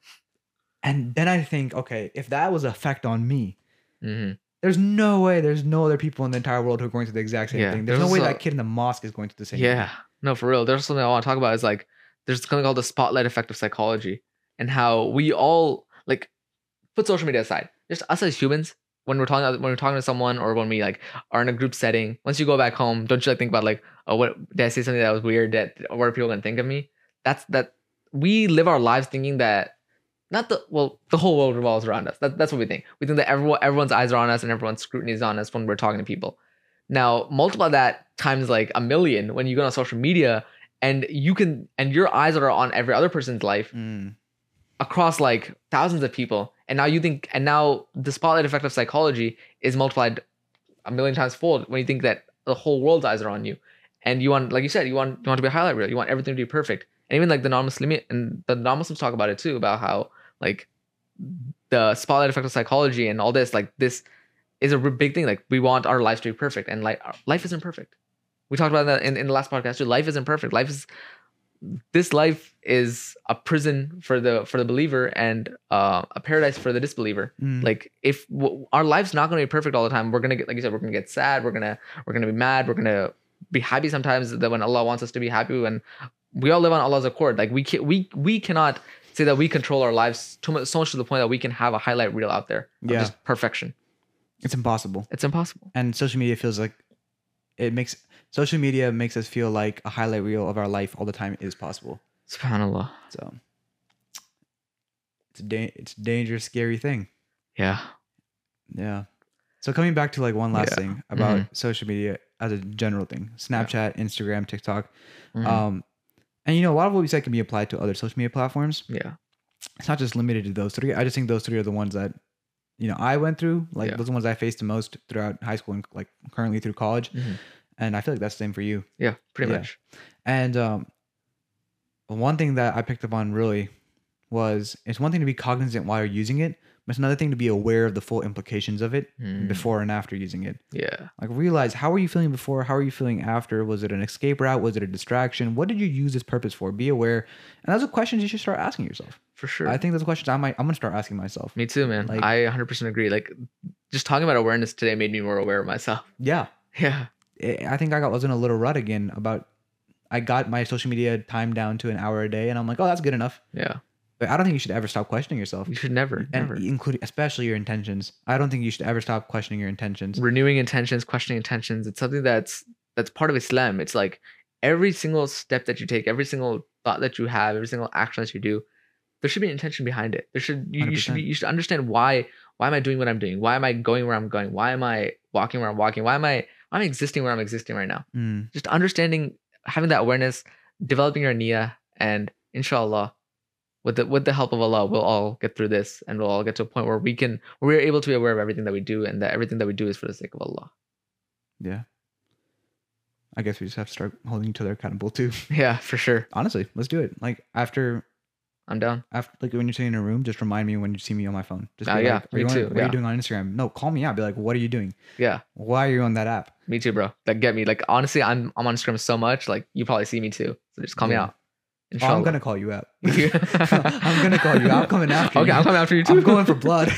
and then I think, okay, if that was an effect on me, hmm there's no way there's no other people in the entire world who are going through the exact same Yeah, thing. There's, there's no way also- that kid in the mosque is going through the same Yeah. No, for real. There's something I want to talk about is like there's something called the spotlight effect of psychology and how we all like put social media aside. Just us as humans, when we're talking when we're talking to someone or when we like are in a group setting, once you go back home, don't you like think about like, oh what did I say something that was weird that what are people gonna think of me? That's that we live our lives thinking that not the well, the whole world revolves around us. That, that's what we think. We think that everyone everyone's eyes are on us and everyone's scrutiny is on us when we're talking to people. Now multiply that times like a million when you go on social media and you can and your eyes are on every other person's life Mm. across like thousands of people. And now you think and now the spotlight effect of psychology is multiplied a million times fold when you think that the whole world's eyes are on you. And you want like you said, you want you want to be a highlight reel. You want everything to be perfect. And even like the non-Muslim and the non-Muslims talk about it too, about how like the spotlight effect of psychology and all this, like this is a big thing. Like we want our lives to be perfect, and like life isn't perfect. We talked about that in, in the last podcast too. Life isn't perfect. Life is this life is a prison for the for the believer and uh, a paradise for the disbeliever. Mm. Like if w- our life's not going to be perfect all the time, we're gonna get like you said, we're gonna get sad. We're gonna we're gonna be mad. We're gonna be happy sometimes that when Allah wants us to be happy. when we all live on Allah's accord. Like we can we we cannot say that we control our lives too much, so much to the point that we can have a highlight reel out there. Of Yeah. just perfection. it's impossible. It's impossible. And social media feels like it makes social media makes us feel like a highlight reel of our life all the time is possible. Subhanallah. So it's a da- it's a dangerous, scary thing. Yeah. Yeah. So coming back to like one last Yeah. thing about social media as a general thing, Snapchat, Instagram, TikTok, Mhm. um, and you know a lot of what we said can be applied to other social media platforms. yeah. It's not just limited to those three. I just think those three are the ones that you know I went through. Like Yeah. those are the ones I faced the most throughout high school and like currently through college. Mhm. And I feel like that's the same for you. Yeah. Pretty Yeah. much. And um, one thing that I picked up on really was it's one thing to be cognizant while you're using it, but it's another thing to be aware of the full implications of it Mm. before and after using it. Yeah. Like realize how are you feeling before? How are you feeling after? Was it an escape route? Was it a distraction? What did you use this purpose for? Be aware. And those are questions you should start asking yourself. For sure. I think those questions I might I'm gonna start asking myself. Me too, man. Like- I 100% agree. Like, just talking about awareness today made me more aware of myself. Yeah. Yeah. I I think I got was in a little rut again about I got my social media time down to an hour a day and I'm like, oh that's good enough. Yeah. But I don't think you should ever stop questioning yourself. You should never, and never. including especially your intentions. I don't think you should ever stop questioning your intentions. Renewing intentions, questioning intentions. It's something that's that's part of Islam. It's like every single step that you take, every single thought that you have, every single action that you do, there should be an intention behind it. There should you, you should be you should understand why why am I doing what I'm doing? Why am I going where I'm going? Why am I walking where I'm walking? Why am I am existing where I'm existing right now? Mm, Just understanding, having that awareness, developing your niyyah, and inshallah, with the with the help of Allah, we'll all get through this, and we'll all get to a point where we can where we're able to be aware of everything that we do, and that everything that we do is for the sake of Allah. yeah. I guess we just have to start holding each other accountable too. Yeah, for sure. Honestly, let's do it. Like after I'm down. after like when you're sitting in a room, just remind me when you see me on my phone. Just Ah, be yeah, like, "Are me you on- too, What are you doing on Instagram? No, call me out. Be like, what are you doing? Yeah, Why are you on that app? me too, bro. Like get me. Like honestly, I'm I'm on Instagram so much. Like you probably see me too. So just call me out. Oh, I'm gonna call you out. I'm gonna call you. I'm coming after okay, you. Okay, I'm coming after you too. I'm going for blood.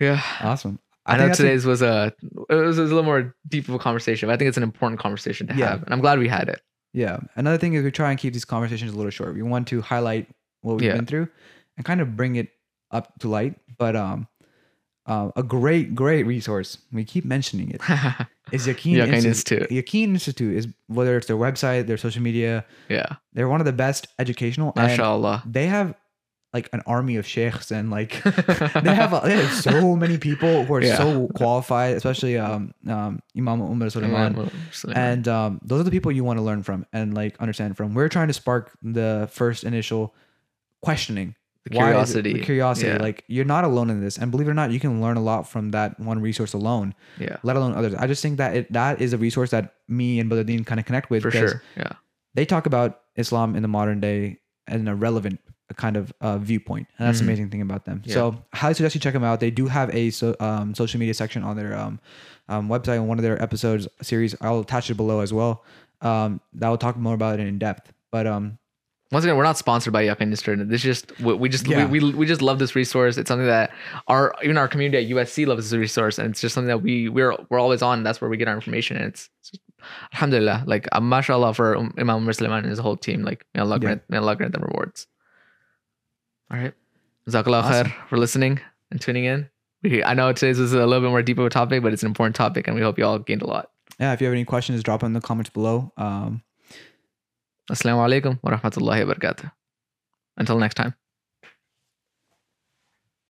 yeah. awesome. I, think know that's a- today's was a it was, it was a little more deep of a conversation, but I think it's an important conversation to Yeah. have, and I'm glad we had it. Yeah. Another thing is we try and keep these conversations a little short. We want to highlight what we've Yeah. been through and kind of bring it up to light. But um, uh, a great, great resource. We keep mentioning it. Is Yaqeen Yaqeen Institute. Institute. Yaqeen Institute is whether it's their website, their social media. yeah, They're one of the best educational. mashallah. they have like an army of sheikhs and like they have a, they have so many people who are Yeah. so qualified, especially um, um Imam Umar Sulaiman. And um, those are the people you want to learn from and like understand from. We're trying to spark the first initial questioning. the is it- curiosity, the curiosity. Yeah. Like you're not alone in this, and believe it or not, you can learn a lot from that one resource alone. yeah, Let alone others. I just think that it that is a resource that me and Brother Dean kind of connect with. for sure. Yeah, They talk about Islam in the modern day in a relevant kind of uh, viewpoint, and that's the Mhm. amazing thing about them. Yeah. So, highly suggest you check them out. They do have a so, um, social media section on their um, um, website on one of their episodes series. I'll attach it below as well. Um, that will talk more about it in depth. But um, once again, we're not sponsored by Yaqeen Industry. This is just we, we just Yeah. we, we we just love this resource. It's something that our even our community at USC loves this resource, and it's just something that we we're we're always on. That's where we get our information. And it's, it's just, alhamdulillah, like uh, mashallah for Imam Muslim and his whole team. Like may Allah Yeah. grant may Allah grant them rewards. All right, Jazakallah Awesome. khair for listening and tuning in. I know today's was a little bit more deep of a topic, but it's an important topic, and we hope you all gained a lot. yeah, if you have any questions, drop them in the comments below. Um, Assalamu alaikum wa rahmatullahi wa barakatuh. Until next time.